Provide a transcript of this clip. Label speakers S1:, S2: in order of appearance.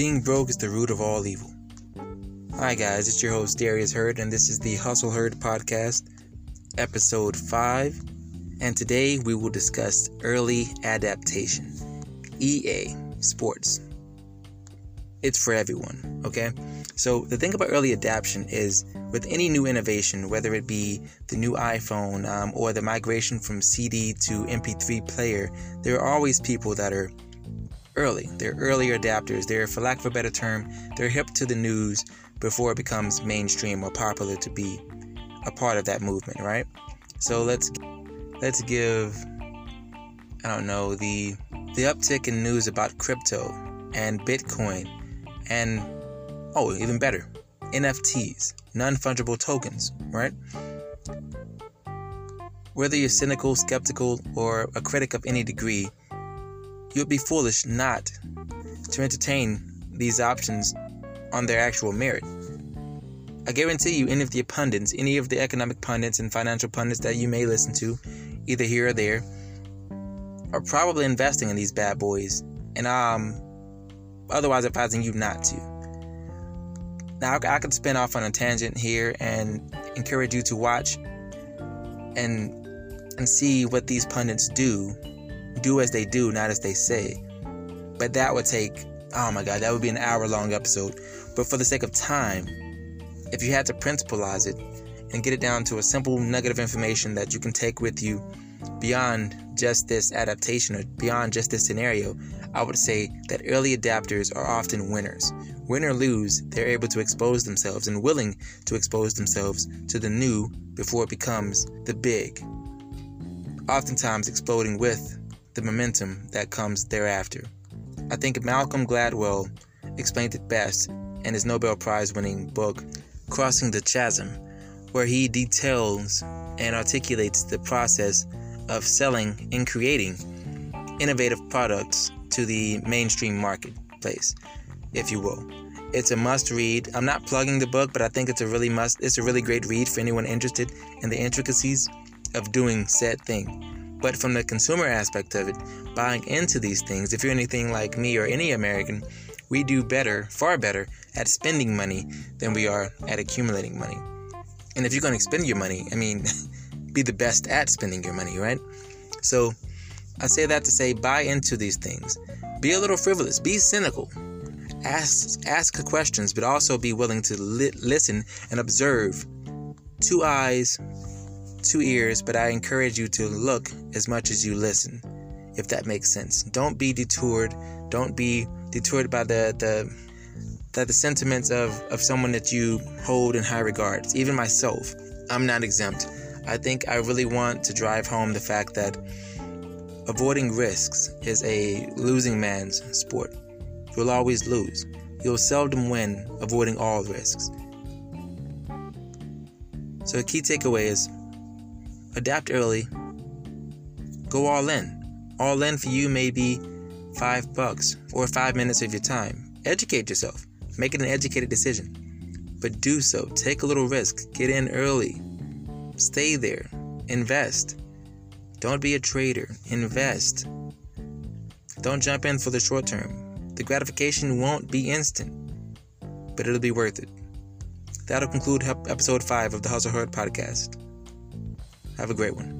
S1: Being broke is the root of all evil. Hi, guys, it's your host Darius Hurd, and this is the Hustle Herd Podcast, episode 5. And today we will discuss early adaptation. EA Sports. It's for everyone, okay? So, the thing about early adaptation is with any new innovation, whether it be the new iPhone um, or the migration from CD to MP3 player, there are always people that are early. They're earlier adapters. They're, for lack of a better term, they're hip to the news before it becomes mainstream or popular to be a part of that movement, right? So let's let's give I don't know the the uptick in news about crypto and Bitcoin and oh even better NFTs, non-fungible tokens, right? Whether you're cynical, skeptical, or a critic of any degree, you would be foolish not to entertain these options on their actual merit. I guarantee you, any of the pundits, any of the economic pundits and financial pundits that you may listen to, either here or there, are probably investing in these bad boys, and um, otherwise advising you not to. Now, I could spin off on a tangent here and encourage you to watch and and see what these pundits do do as they do, not as they say. But that would take, oh my God, that would be an hour long episode. But for the sake of time, if you had to principalize it and get it down to a simple nugget of information that you can take with you beyond just this adaptation or beyond just this scenario, I would say that early adapters are often winners. Win or lose, they're able to expose themselves and willing to expose themselves to the new before it becomes the big, oftentimes exploding with the momentum that comes thereafter. I think Malcolm Gladwell explained it best in his Nobel Prize winning book, Crossing the Chasm, where he details and articulates the process of selling and creating innovative products to the mainstream marketplace, if you will. It's a must read. I'm not plugging the book, but I think it's a really must it's a really great read for anyone interested in the intricacies of doing said thing. But from the consumer aspect of it, buying into these things, if you're anything like me or any American, we do better, far better, at spending money than we are at accumulating money. And if you're going to spend your money, I mean, be the best at spending your money, right? So I say that to say buy into these things. Be a little frivolous, be cynical. Ask ask questions, but also be willing to li- listen and observe. Two eyes, two ears, but I encourage you to look as much as you listen, if that makes sense. Don't be detoured. Don't be detoured by the the the, the sentiments of, of someone that you hold in high regards. Even myself, I'm not exempt. I think I really want to drive home the fact that avoiding risks is a losing man's sport. You'll always lose. You'll seldom win avoiding all risks. So, a key takeaway is adapt early, go all in. All in for you may be five bucks or five minutes of your time. Educate yourself, make it an educated decision. But do so, take a little risk, get in early, stay there, invest. Don't be a trader, invest. Don't jump in for the short term. The gratification won't be instant, but it'll be worth it. That'll conclude episode 5 of the Hustle Herd podcast. Have a great one.